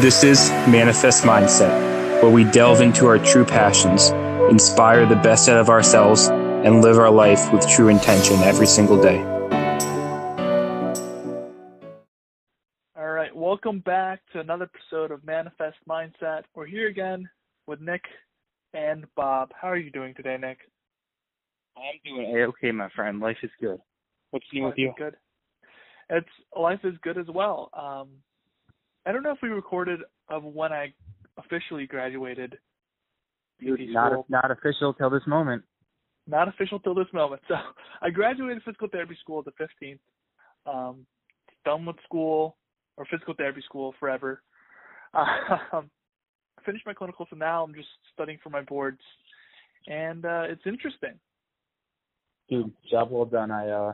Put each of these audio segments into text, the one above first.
This is Manifest Mindset, where we delve into our true passions, inspire the best out of ourselves, and live our life with true intention every single day. All right, welcome back to another episode of Manifest Mindset. We're here again with Nick and Bob. How are you doing today, Nick? I'm doing okay, my friend. Life is good. What's new with you? Good. It's life is good as well. Um, I don't know if we recorded of when I officially graduated. Not not official till this moment. Not official till this moment. So I graduated physical therapy school the 15th. Um, done with school or physical therapy school forever. Um, finished my clinical, so now I'm just studying for my boards, and uh, it's interesting. Dude, job well done. I uh,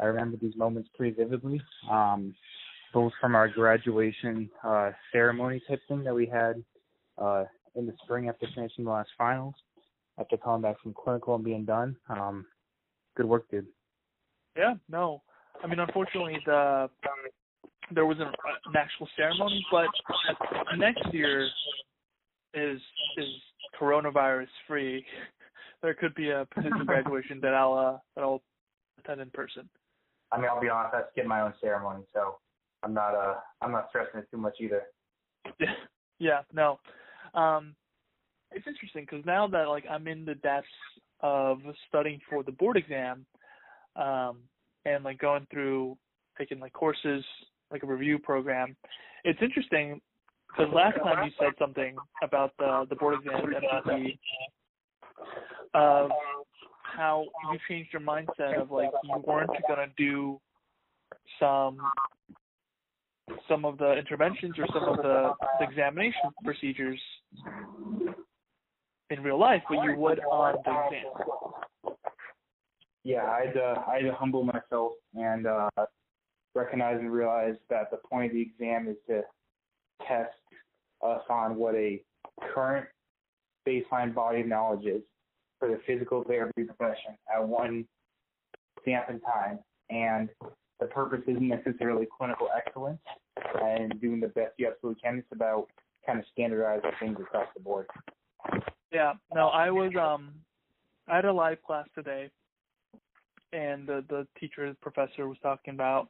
I remember these moments pretty vividly. Um, both from our graduation uh, ceremony type thing that we had uh, in the spring after finishing the last finals, after coming back from clinical and being done. Um, good work, dude. Yeah, no, I mean, unfortunately, the there wasn't an actual ceremony, but next year is is coronavirus free. There could be a potential graduation that I'll uh, that I'll attend in person. I mean, I'll be honest, I skipped my own ceremony, so I'm not uh I'm not stressing it too much either. yeah, no. Um it's interesting because now that like I'm in the depths of studying for the board exam, um, and like going through taking like courses, like a review program, it's interesting because last time you said something about the the board exam and the how you changed your mindset of like you weren't gonna do some some of the interventions or some of the examination procedures in real life, but you would on the exam. Yeah, I'd uh, I'd humble myself and uh, recognize and realize that the point of the exam is to test us on what a current baseline body of knowledge is for the physical therapy profession at one stamp in time. And the purpose isn't necessarily clinical excellence and doing the best you absolutely can. It's about kind of standardizing things across the board. Yeah. No, I was um I had a live class today and the the teacher the professor was talking about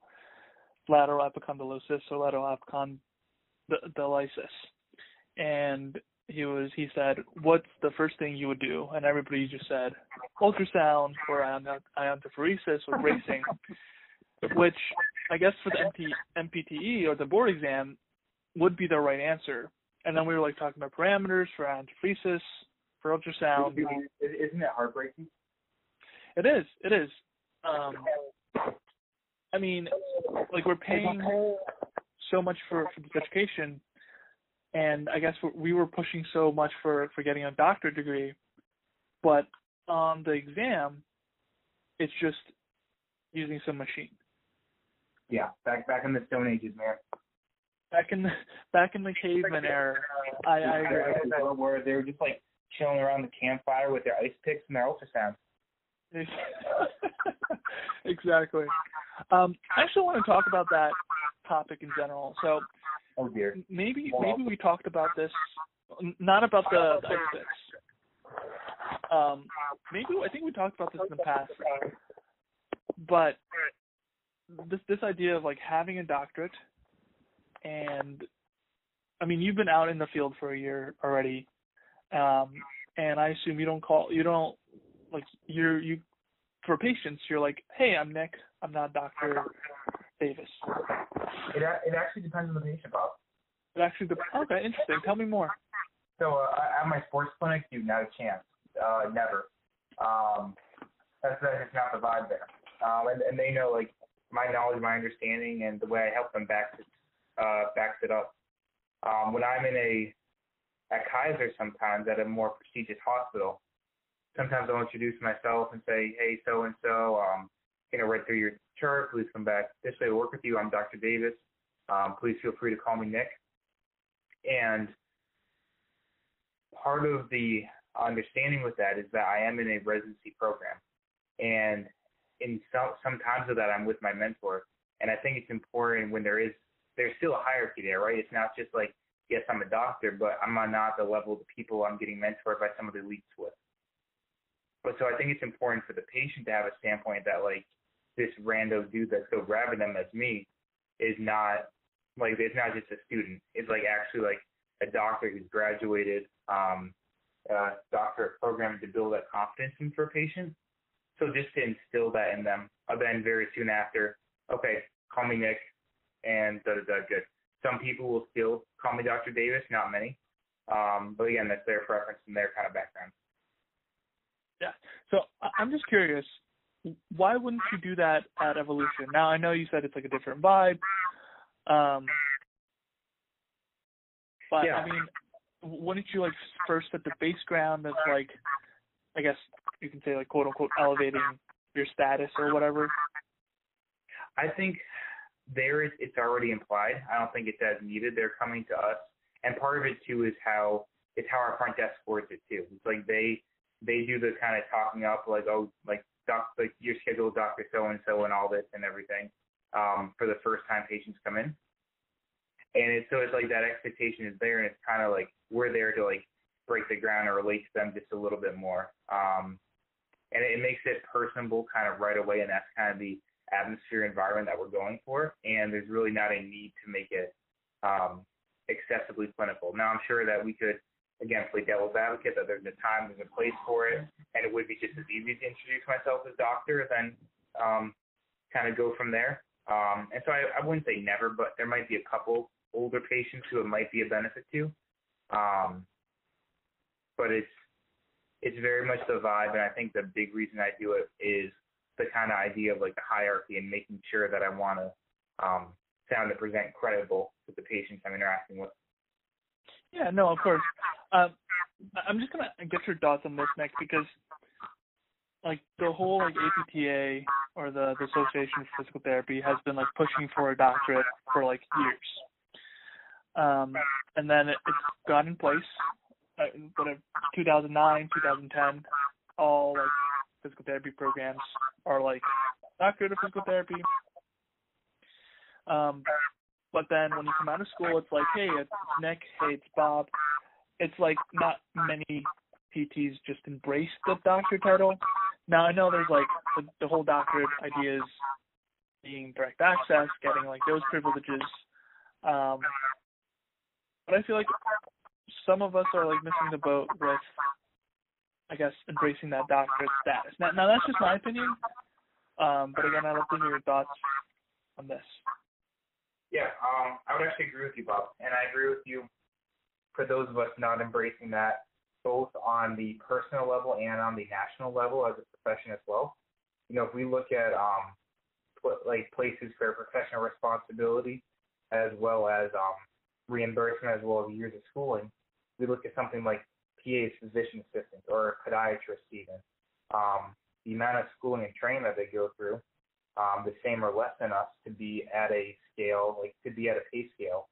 lateral epicondylosis or lateral epicondylosis. And he was he said, What's the first thing you would do? And everybody just said ultrasound or iontophoresis or bracing which I guess for the MP, NPTE or the board exam would be the right answer. And then we were like talking about parameters for iontophoresis, for ultrasound. Isn't it heartbreaking? It is. It is. Um, I mean, like we're paying so much for, for education, and I guess we were pushing so much for for getting a doctorate degree, but on the exam, it's just using some machine. Yeah, back back in the Stone Ages, man. Back in the back in the caveman era, I, I agree. Where they were just like chilling around the campfire with their ice picks and their ultrasound. exactly. Um, I actually want to talk about that topic in general. So, oh dear. Maybe maybe we talked about this, not about the, the ice picks. Um, maybe I think we talked about this in the past, but this this idea of like having a doctorate and I mean you've been out in the field for a year already um and I assume you don't call you don't like you're you for patients you're like hey I'm Nick. I'm not Dr. Davis. It it actually depends on the patient Bob. It actually depends okay interesting. Tell me more. So uh, at my sports clinic dude not a chance. Uh never. Um that's that's not the vibe there. Um and, and they know like my knowledge, my understanding, and the way I help them backs it, uh, backs it up. Um, when I'm in a at Kaiser, sometimes at a more prestigious hospital, sometimes I'll introduce myself and say, "Hey, so and so, um, you know, right through your chart. Please come back this way to work with you. I'm Dr. Davis. Um, please feel free to call me Nick." And part of the understanding with that is that I am in a residency program, and in some sometimes of that I'm with my mentor, and I think it's important when there is there's still a hierarchy there, right? It's not just like, yes, I'm a doctor, but I'm not the level of the people I'm getting mentored by some of the elites with. But so I think it's important for the patient to have a standpoint that like this rando dude that's so grabbing them as me is not like it's not just a student. It's like actually like a doctor who's graduated, um, uh, doctorate program to build that confidence in for a patient. So just to instill that in them. And then very soon after, okay, call me Nick, and da da da. Good. Some people will still call me Dr. Davis, not many. Um, but again, that's their preference and their kind of background. Yeah. So I'm just curious, why wouldn't you do that at Evolution? Now I know you said it's like a different vibe. Um, but yeah. I mean, wouldn't you like first set the base ground of like, I guess you can say like quote unquote elevating your status or whatever? I think there it's already implied. I don't think it's as needed. They're coming to us, and part of it too is how it's how our front desk words it too. It's like they they do the kind of talking up, like oh, like doc, like your scheduled doctor so and so and all this and everything um, for the first time patients come in. And it's so it's like that expectation is there, and it's kind of like we're there to like break the ground or relate to them just a little bit more. Um, and it, makes it personable kind of right away, and that's kind of the atmosphere environment that we're going for. And there's really not a need to make it um, excessively clinical. Now, I'm sure that we could again, play devil's advocate that there's a time, there's a place for it, and it would be just as easy to introduce myself as doctor, then um, kind of go from there. Um, and so I, I wouldn't say never, but there might be a couple older patients who it might be a benefit to. Um, but it's it's very much the vibe, and I think the big reason I do it is the kind of idea of like the hierarchy and making sure that I want to um, sound and present credible to the patients I'm interacting with. Yeah, no, of course. Um, I'm just gonna get your thoughts on this next because, like, the whole like APTA or the, the Association for Physical Therapy has been like pushing for a doctorate for like years, um, and then it, it's got in place. Uh, whatever, 2009, 2010, all like physical therapy programs are like doctorate of physical therapy. Um, but then when you come out of school, it's like, hey, it's Nick, hey, it's Bob. It's like not many PTs just embrace the doctor title. Now I know there's like the, the whole doctorate idea is being direct access, getting like those privileges. Um, but I feel like some of us are like missing the boat with, I guess, embracing that doctorate status. Now, now that's just my opinion. Um, but again, I'd love to hear your thoughts on this. Yeah, um, I would actually agree with you, Bob, and I agree with you for those of us not embracing that both on the personal level and on the national level as a profession as well. You know, if we look at um, like places for professional responsibility as well as um, reimbursement as well as years of schooling, we look at something like PA's physician assistant or a podiatrist even. Um, the amount of schooling and training that they go through um, the same or less than us to be at a scale, like to be at a pay scale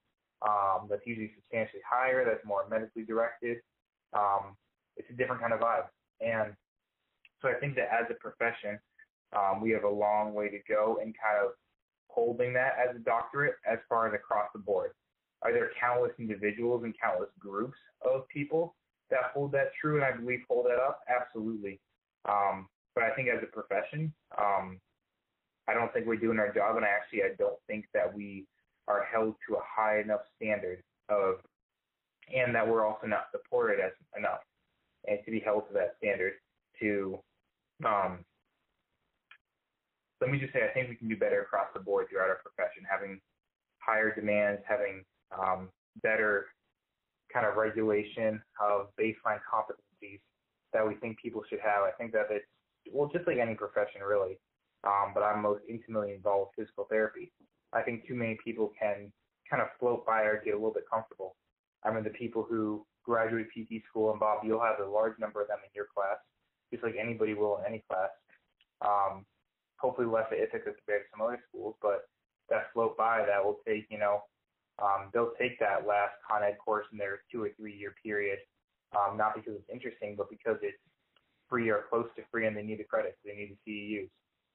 um, that's usually substantially higher, that's more medically directed. Um, it's a different kind of vibe. And so I think that as a profession, um, we have a long way to go in kind of holding that as a doctorate as far as across the board. Are there countless individuals and countless groups of people that hold that true and I believe hold that up? Absolutely. Um, but I think as a profession, um, I don't think we're doing our job, and I actually I don't think that we are held to a high enough standard of, and that we're also not supported as enough, and to be held to that standard. To, um, let me just say, I think we can do better across the board throughout our profession, having higher demands, having um, better kind of regulation of baseline competencies that we think people should have. I think that it's well, just like any profession, really um, but I'm most intimately involved with physical therapy. I think too many people can kind of float by or get a little bit comfortable. I mean, the people who graduate PT school, and Bob, you'll have a large number of them in your class, just like anybody will in any class. Um, hopefully less of Ithaca compared to some other schools, but that float by that will take, you know, um, they'll take that last Con Ed course in their two or three year period, um, not because it's interesting, but because it's free or close to free and they need the credits, they need the CEUs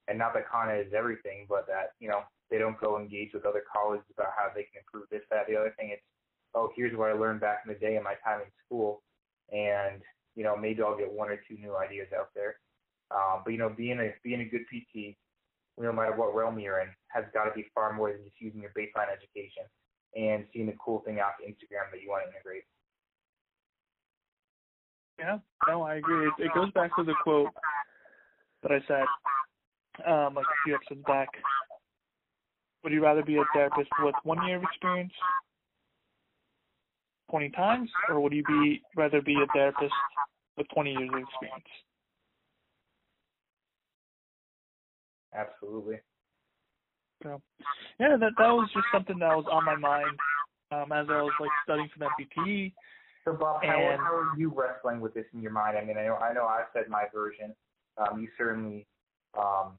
and not that Con Ed is everything, but that you know They don't go engage with other colleges about how they can improve this, that, the other thing. It's oh, here's what I learned back in the day in my time in school, and you know maybe I'll get one or two new ideas out there. Um, but you know, being a being a good PT, no matter what realm you're in, has got to be far more than just using your baseline education and seeing the cool thing off Instagram that you want to integrate. Yeah, no, I agree. It, it goes back to the quote that I said um, like a few episodes back. Would you rather be a therapist with one year of experience, twenty times, or would you be rather be a therapist with twenty years of experience? Absolutely. So, yeah, that that was just something that was on my mind um, as I was like studying for that PTE. So Bob, how, and, how are you wrestling with this in your mind? I mean, I know I know I said my version. Um, you certainly um,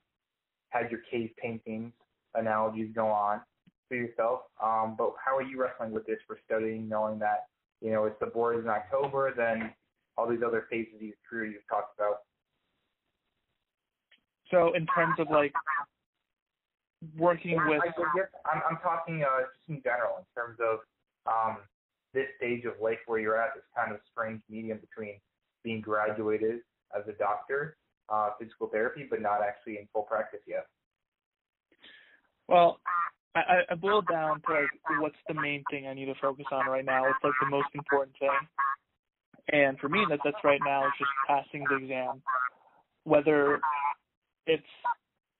had your cave paintings analogies go on for yourself. Um, but how are you wrestling with this for studying, knowing that you know it's the boards in October, then all these other phases of your career you've talked about? So in terms of like working with, I guess I'm I'm talking uh, just in general in terms of um, this stage of life where you're at, this kind of strange medium between being graduated as a doctor, uh, physical therapy, but not actually in full practice yet. Well, I, I boiled down to like what's the main thing I need to focus on right now. It's like the most important thing. And for me, that that's right now is just passing the exam. Whether it's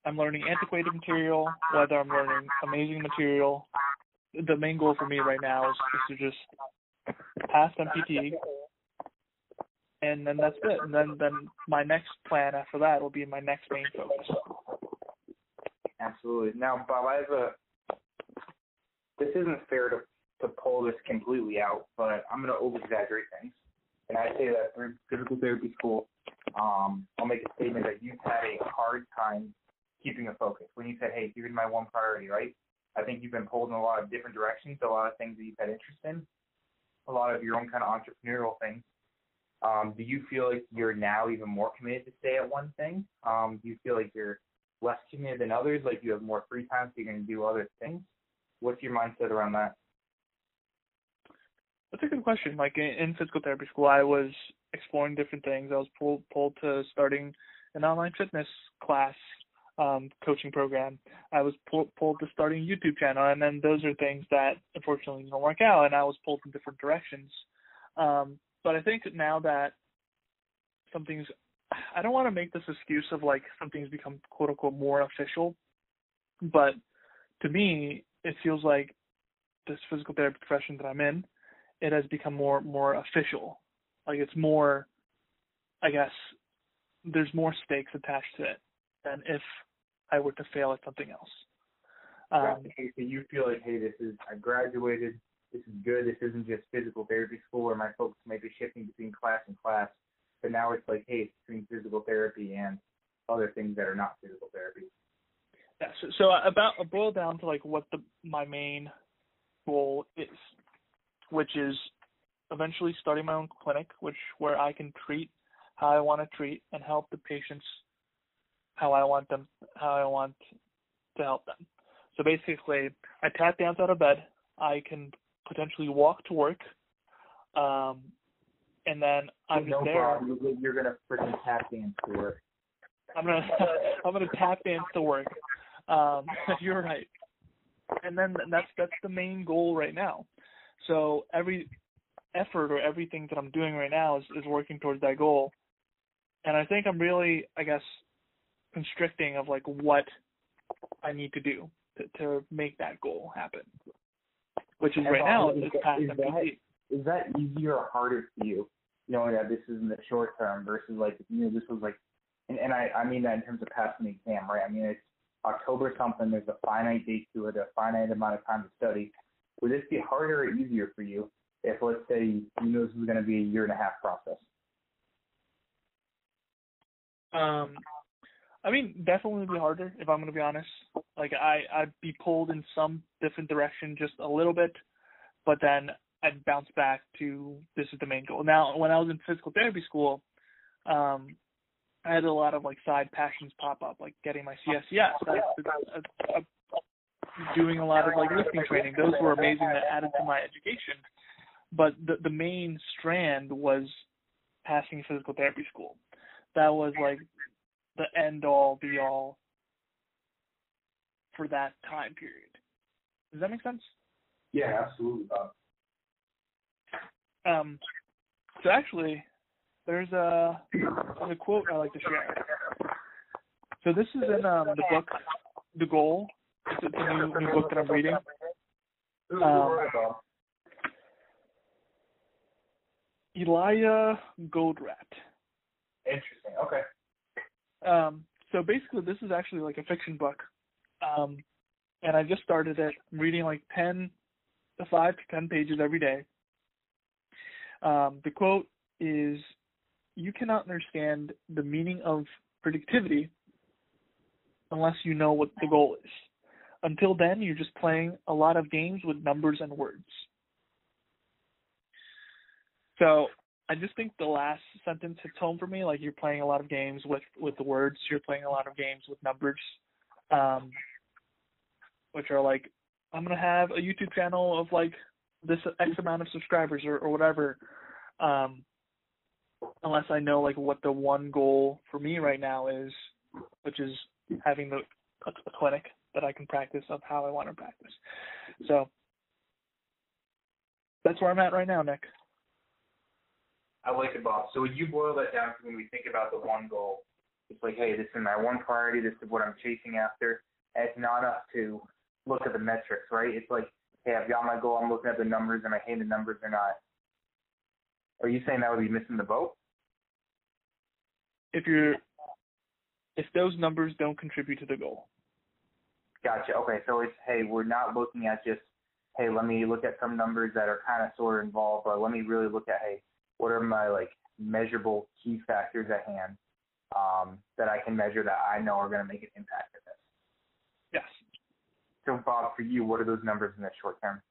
I'm learning antiquated material, whether I'm learning amazing material. The main goal for me right now is, is to just pass MPT, and then that's it. And then then my next plan after that will be my next main focus. Absolutely. Now, Bob, I have a. This isn't fair to to pull this completely out, but I'm going to over exaggerate things. And I say that through physical therapy school, um, I'll make a statement that you've had a hard time keeping a focus. When you said, hey, here's my one priority, right? I think you've been pulled in a lot of different directions, a lot of things that you've had interest in, a lot of your own kind of entrepreneurial things. Um, do you feel like you're now even more committed to stay at one thing? Um, do you feel like you're less committed than others, like you have more free time so you're going to do other things? What's your mindset around that? That's a good question. Like in, in physical therapy school, I was exploring different things. I was pulled pulled to starting an online fitness class um, coaching program. I was pulled, pulled to starting a YouTube channel, and then those are things that unfortunately don't work out, and I was pulled in different directions. Um, but I think now that something's, I don't want to make this excuse of like something's become quote unquote more official, but to me, it feels like this physical therapy profession that I'm in, it has become more more official. Like it's more, I guess, there's more stakes attached to it than if I were to fail at something else. Um, so you feel like, hey, this is I graduated. This is good. This isn't just physical therapy school where my focus may be shifting between class and class, but now it's like, hey, it's between physical therapy and other things that are not physical therapy. Yeah. So, so about I boil down to like what the my main goal is, which is eventually starting my own clinic, which where I can treat how I want to treat and help the patients how I want them how I want to help them. So basically, I tap dance out of bed. I can potentially walk to work, um, and then I'm no there. Problem. You're gonna freaking tap dance to work. I'm gonna I'm gonna tap dance to work. Um, you're right. And then that's that's the main goal right now. So every effort or everything that I'm doing right now is, is working towards that goal. And I think I'm really, I guess, constricting of like what I need to do to, to make that goal happen. Which is and right now is, past is that, is that easier or harder for you, knowing that this is in the short term versus like you know this was like, and, and I I mean that in terms of passing the exam, right? I mean it's October something. There's a finite date to it, a finite amount of time to study. Would this be harder or easier for you if let's say you know this is going to be a year and a half process? Um, I mean, definitely would be harder if I'm gonna be honest. Like I I'd be pulled in some different direction just a little bit, but then I'd bounce back to this is the main goal. Now, when I was in physical therapy school, um, I had a lot of like side passions pop up, like getting my CSCS. That's a, a, doing a lot of like lifting training. Those were amazing that added to my education. But the the main strand was passing physical therapy school. That was like the end all be all for that time period. Does that make sense? Yeah, absolutely, Um, so actually, there's a there's a quote I like to share. So this is in um, the book The Goal. It's, it's a new, new book that I'm reading. Um, Elia Goldratt. Interesting. Okay. Um, so basically, this is actually like a fiction book, um, and I just started it. I'm reading like ten to five to ten pages every day. Um, the quote is, "You cannot understand the meaning of productivity unless you know what the goal is. Until then, you're just playing a lot of games with numbers and words." So I just think the last sentence hits home for me. Like you're playing a lot of games with with the words. You're playing a lot of games with numbers, um, which are like I'm gonna have a YouTube channel of like this X amount of subscribers or, or whatever. Um, unless I know like what the one goal for me right now is, which is having the a, a clinic that I can practice of how I want to practice. So that's where I'm at right now, Nick. I like it, Bob. So would you boil that down to when we think about the one goal, it's like, hey, this is my one priority. This is what I'm chasing after. And it's not up to look at the metrics, right? It's like, hey, I've got my goal. I'm looking at the numbers. Am I hitting the numbers or not? Are you saying that would be missing the boat? If you're, if those numbers don't contribute to the goal. Gotcha. Okay, so it's hey, we're not looking at just hey, let me look at some numbers that are kind of sort of involved, but let me really look at hey, what are my like measurable key factors at hand um, that I can measure that I know are going to make an impact in this. Yes. So Bob, for you, what are those numbers in the short term?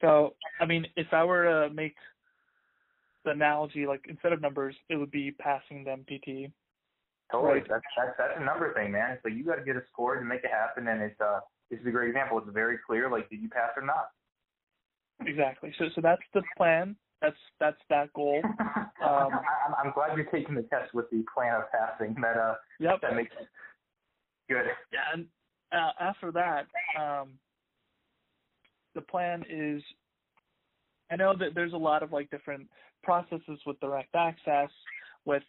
So, I mean, if I were to make the analogy, like instead of numbers, it would be passing the MPT. Totally, right. that's that's that's a number thing, man. So you got to get a score to make it happen, and it's uh, this is a great example. It's very clear, like, did you pass or not? Exactly. So, so that's the plan. That's that's that goal. Um, I'm, I'm glad you're taking the test with the plan of passing. That uh, yep. that makes good. Yeah, and uh, after that, um, the plan is. I know that there's a lot of like different processes with direct access, with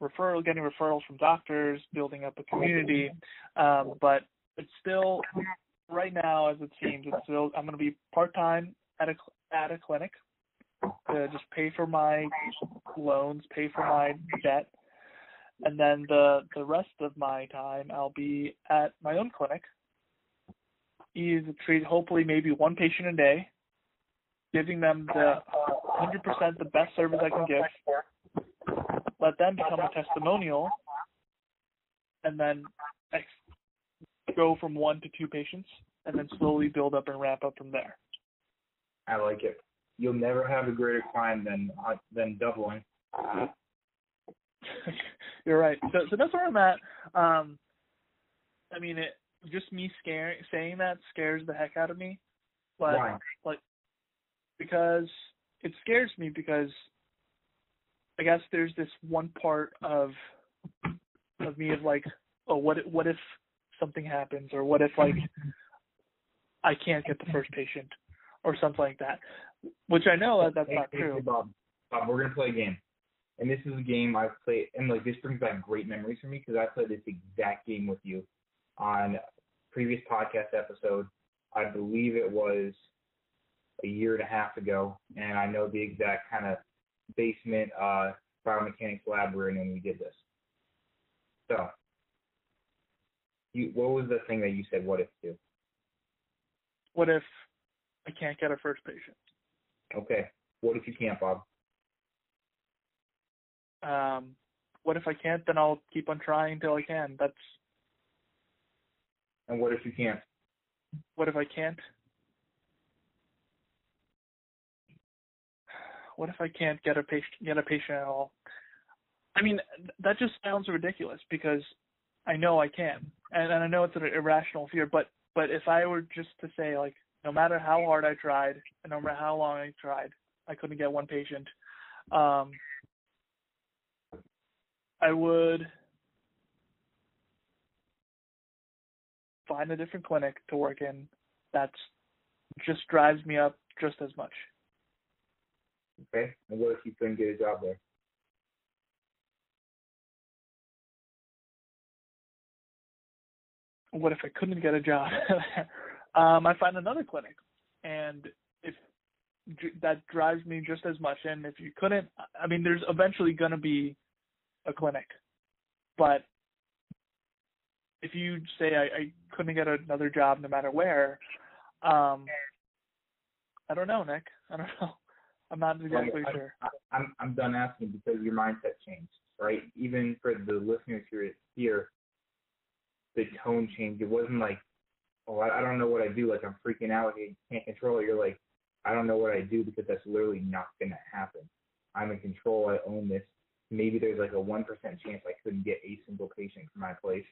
referral, getting referrals from doctors, building up a community, um, but it's still right now, as it seems, it's still I'm going to be part time at a at a clinic to just pay for my loans, pay for my debt, and then the the rest of my time I'll be at my own clinic. Either treat hopefully maybe one patient a day, giving them the 100% the best service I can give. Let them become a testimonial, and then go from one to two patients, and then slowly build up and ramp up from there. I like it you'll never have a greater climb than uh, than doubling. You're right. So so that's where I'm at. Um, I mean, it just me scaring saying that scares the heck out of me. But Why? like because it scares me because I guess there's this one part of of me of like, oh, what if, what if something happens, or what if like I can't get the first patient, or something like that. Which I know that that's hey, not hey, true. Hey, Bob, Bob, we're gonna play a game, and this is a game I've played, and like this brings back great memories for me because I played this exact game with you on previous podcast episode. I believe it was a year and a half ago, and I know the exact kind of basement uh, biomechanics lab we are in when we did this. So, you, what was the thing that you said? What if to? What if I can't get a first patient? Okay. What if you can't, Bob? Um, what if I can't? Then I'll keep on trying until I can. That's. And what if you can't? What if I can't? What if I can't get a patient get a patient at all? I mean, that just sounds ridiculous because I know I can, and, and I know it's an irrational fear. But but if I were just to say like, no matter how hard I tried, and no matter how long I tried, I couldn't get one patient. Um, I would find a different clinic to work in that just drives me up just as much. Okay. And what if you couldn't get a job there? What if I couldn't get a job? um, I find another clinic, and if that drives me just as much. And if you couldn't, I mean, there's eventually going to be a clinic, but if you say I, I couldn't get another job no matter where, um, I don't know, Nick. I don't know. I'm not exactly I, sure. I, I'm I'm done asking because your mindset changed, right? Even for the listeners here, the tone changed. It wasn't like, oh, I, I don't know what I do. Like I'm freaking out. I can't control it. You're like, I don't know what I do because that's literally not gonna happen. I'm in control. I own this. Maybe there's like a one percent chance I couldn't get a single patient for my place.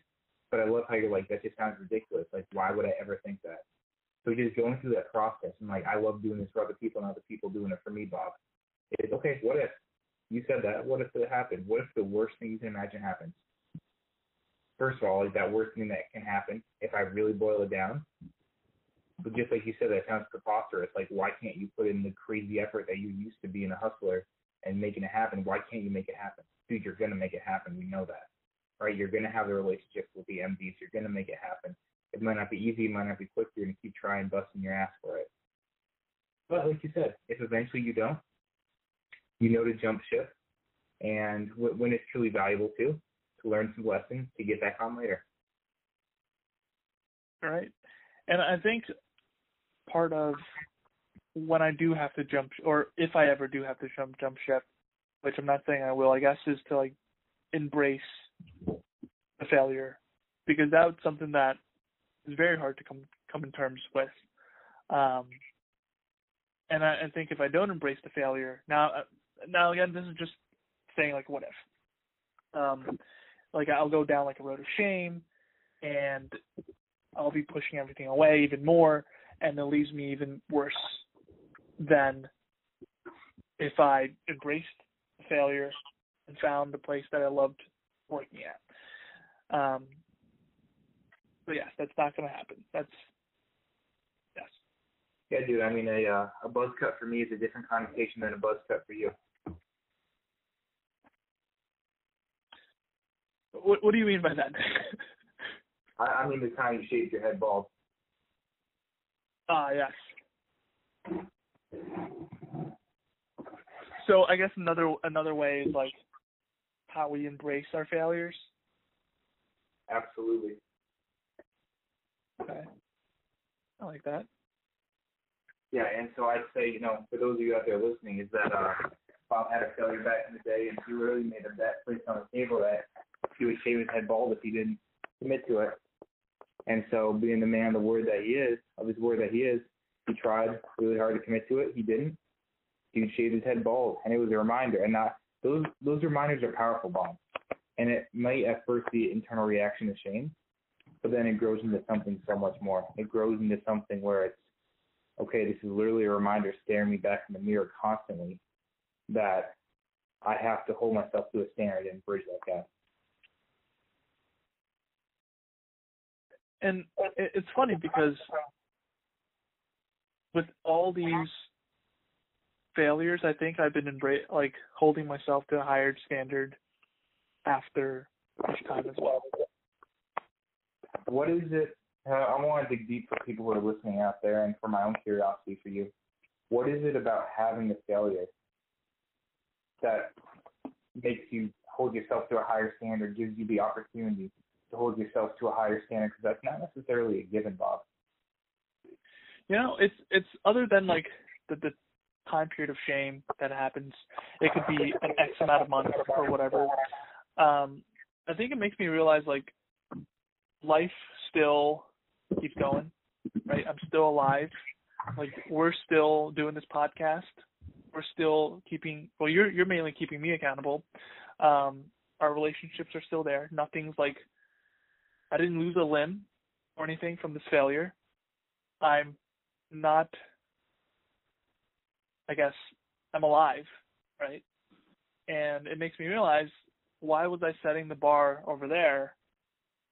But I love how you're like, that just sounds ridiculous. Like, why would I ever think that? So just going through that process and like I love doing this for other people and other people doing it for me, Bob. Is okay, what if you said that? What if it happened? What if the worst thing you can imagine happens? First of all, is that worst thing that can happen if I really boil it down? But just like you said, that sounds preposterous. Like why can't you put in the crazy effort that you used to being a hustler and making it happen? Why can't you make it happen? Dude, you're gonna make it happen. We know that. Right? You're gonna have the relationships with the MDs, you're gonna make it happen it might not be easy, it might not be quick. You're going to keep trying, busting your ass for it. But like you said, if eventually you don't, you know to jump ship, and when it's truly valuable too, to learn some lessons to get back on later. Right, and I think part of when I do have to jump, or if I ever do have to jump jump ship, which I'm not saying I will, I guess, is to like embrace the failure, because that's something that is very hard to come come in terms with. Um, and I, I think if I don't embrace the failure now, uh, now again, this is just saying like what if. Um, like I'll go down like a road of shame, and I'll be pushing everything away even more, and it leaves me even worse than if I embraced failure and found the place that I loved working at. Um, but yes, that's not going to happen. That's yes. Yeah, dude. I mean, a uh, a buzz cut for me is a different connotation than a buzz cut for you. What What do you mean by that? I, I mean the time you shaved your head bald. Ah, yes. So I guess another another way is like how we embrace our failures. Absolutely. Okay. I like that. Yeah, and so I'd say, you know, for those of you out there listening, is that uh, Bob had a failure back in the day, and he really made a bet placed on the table that he would shave his head bald if he didn't commit to it. And so, being the man, the word that he is, of his word that he is, he tried really hard to commit to it. He didn't. He would shave his head bald, and it was a reminder. And not those those reminders are powerful, Bob. And it might at first be an internal reaction to shame, but then it grows into something so much more. It grows into something where it's okay, this is literally a reminder staring me back in the mirror constantly that I have to hold myself to a standard and bridge that gap. And it's funny because with all these failures, I think I've been embra- like holding myself to a higher standard after each time as well what is it? Uh, I want to dig deep for people who are listening out there, and for my own curiosity for you. What is it about having a failure that makes you hold yourself to a higher standard, gives you the opportunity to hold yourself to a higher standard? Because that's not necessarily a given, Bob. You know, it's it's other than like the the time period of shame that happens. It could be an X amount of months or whatever. Um, I think it makes me realize like life still keeps going, right? I'm still alive. Like we're still doing this podcast. We're still keeping well you're you're mainly keeping me accountable. Um our relationships are still there. Nothing's like I didn't lose a limb or anything from this failure. I'm not I guess I'm alive, right? And it makes me realize why was I setting the bar over there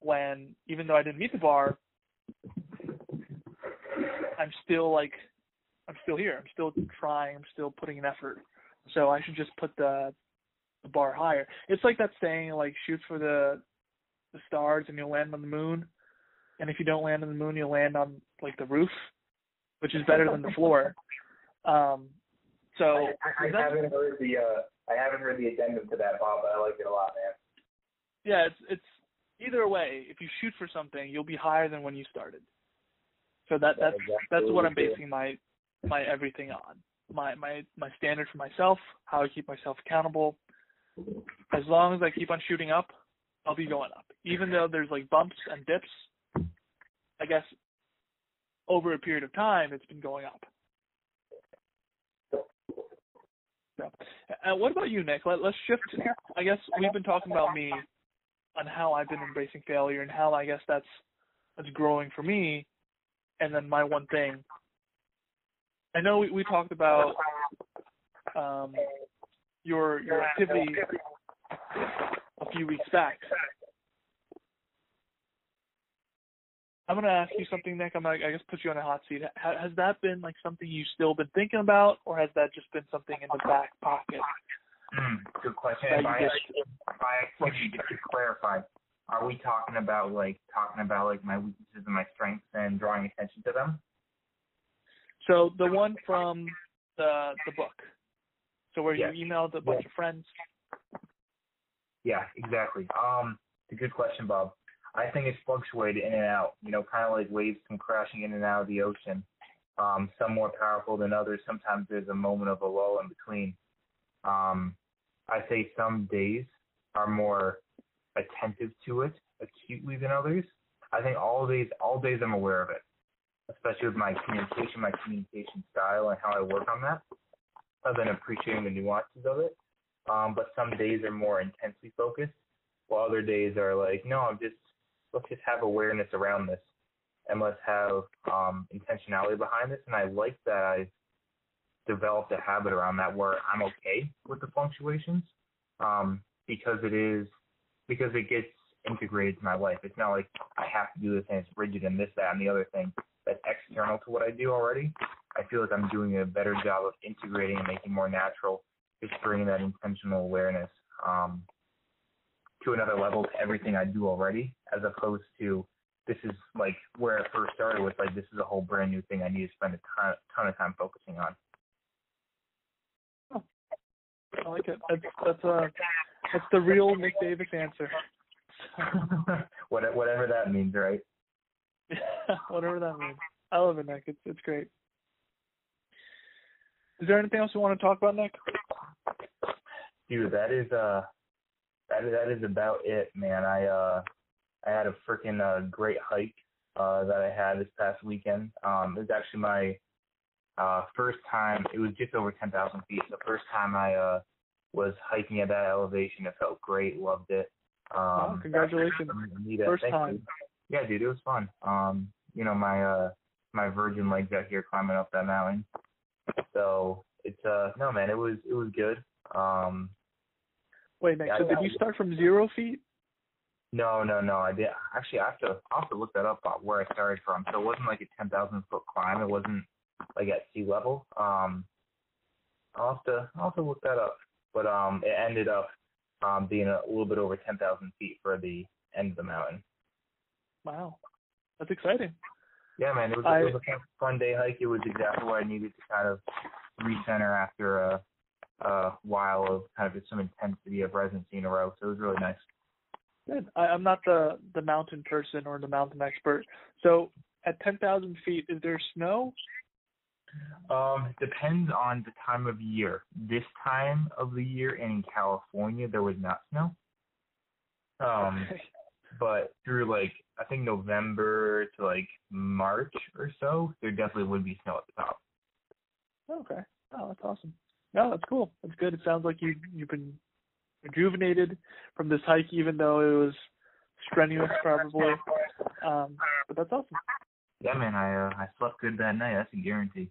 when even though I didn't meet the bar, I'm still like I'm still here. I'm still trying. I'm still putting an effort. So I should just put the the bar higher. It's like that saying like shoot for the the stars and you'll land on the moon. And if you don't land on the moon, you'll land on like the roof, which is better than the floor. Um, so I, I, I haven't heard the uh, I haven't heard the addendum to that, Bob, but I like it a lot, man. Yeah, it's it's either way. If you shoot for something, you'll be higher than when you started. So that that's that's what I'm basing my my everything on. My my my standard for myself, how I keep myself accountable. As long as I keep on shooting up, I'll be going up. Even though there's like bumps and dips, I guess over a period of time it's been going up. So, uh, what about you, Nick? Let, let's shift. I guess we've been talking about me on how I've been embracing failure and how I guess that's that's growing for me. And then my one thing. I know we, we talked about um, your your activity few weeks back. I'm gonna ask you something, Nick. I'm gonna, I guess, put you on a hot seat. has that been like something you've still been thinking about, or has that just been something in the back pocket? Mm, good question. By, by activity, just to clarify, are we talking about like talking about like my weaknesses and my strengths and drawing attention to them? So the one from the the book. So where yes. you emailed a bunch yes. of friends. Yeah, exactly. Um, it's a good question, Bob. I think it's fluctuated in and out. You know, kind of like waves come crashing in and out of the ocean. Um, some more powerful than others. Sometimes there's a moment of a lull in between. Um, I say some days are more attentive to it acutely than others. I think all days, all days I'm aware of it, especially with my communication, my communication style, and how I work on that. I've been appreciating the nuances of it, um, but some days are more intensely focused, while other days are like, no, I'm just let's just have awareness around this, and let's have um, intentionality behind this. And I like that I've developed a habit around that where I'm okay with the fluctuations um, because it is because it gets integrated to my life. It's not like I have to do this and it's rigid and this, that, and the other thing that's external to what I do already. I feel like I'm doing a better job of integrating and making more natural, just bringing that intentional awareness um, to another level to everything I do already, as opposed to this is like where it first started with like this is a whole brand new thing I need to spend a ton, ton of time focusing on. Oh, I like it. That's that's uh that's the real Nick Davis answer. whatever that means, right? Whatever that means. I love it, Nick. It's it's great. Is there anything else you want to talk about, Nick? Dude, that is uh that is, that is about it, man. I uh I had a freaking uh, great hike uh that I had this past weekend. Um it was actually my uh first time it was just over ten thousand feet. The first time I uh was hiking at that elevation. It felt great, loved it. Um oh, congratulations. Anita, first time. You. Yeah, dude, it was fun. Um, you know, my uh my virgin legs out here climbing up that mountain. So it's uh no man, it was it was good. Um Wait, Nick, yeah, so did you start from zero feet? No, no, no. I did actually. I have to. I have to look that up about where I started from. So it wasn't like a ten thousand foot climb. It wasn't like at sea level. Um, I'll have to. I'll have to look that up. But um, it ended up um being a little bit over ten thousand feet for the end of the mountain. Wow, that's exciting. Yeah, man. It was, I, it was a fun day hike. It was exactly what I needed to kind of recenter after a a while of kind of some intensity of residency in a row. So it was really nice. Good. I, I'm not the the mountain person or the mountain expert. So at 10,000 feet, is there snow? Um, depends on the time of year. This time of the year in California, there was not snow. Um, okay. but through like I think November to like March or so, there definitely would be snow at the top. Okay. Oh, that's awesome. No, that's cool. That's good. It sounds like you you've been rejuvenated from this hike, even though it was strenuous, probably. Um, But that's awesome. Yeah, man. I uh, I slept good that night. That's a guarantee.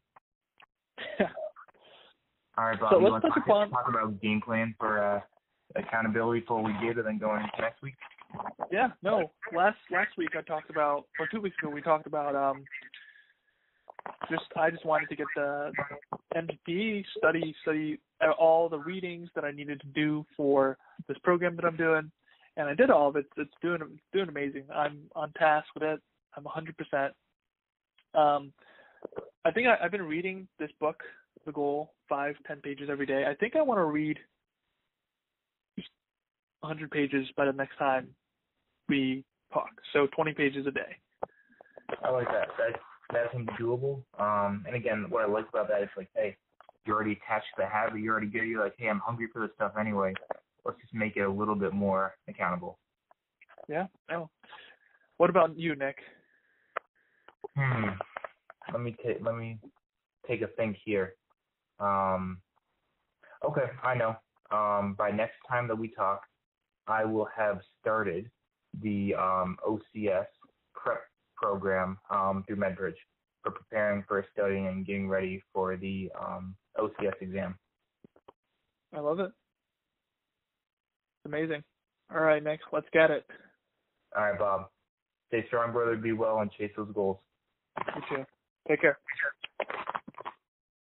Yeah. All right, Bob. So let's touch talk, upon- talk about game plan for uh, accountability for what we did, and then going into next week? Yeah, no. Last last week I talked about, or two weeks ago we talked about um, just I just wanted to get the MPE study study uh, all the readings that I needed to do for this program that I'm doing, and I did all of it. It's doing doing amazing. I'm on task with it. I'm 100%. Um, I think I, I've been reading this book, The Goal, five ten pages every day. I think I want to read 100 pages by the next time we talk. So 20 pages a day. I like that. That that seems doable. Um, and again, what I like about that is like, hey, you're already attached to the habit. You're already good. You're like, hey, I'm hungry for this stuff anyway. Let's just make it a little bit more accountable. Yeah. No. What about you, Nick? Hmm. Let me take let me take a think here. Um. Okay, I know. Um. By next time that we talk, I will have started the um OCS prep program um through MedBridge for preparing for studying and getting ready for the um OCS exam. I love it. Amazing. All right, Nick, let's get it. All right, Bob. Stay strong, brother. Be well and chase those goals. You too. Take care.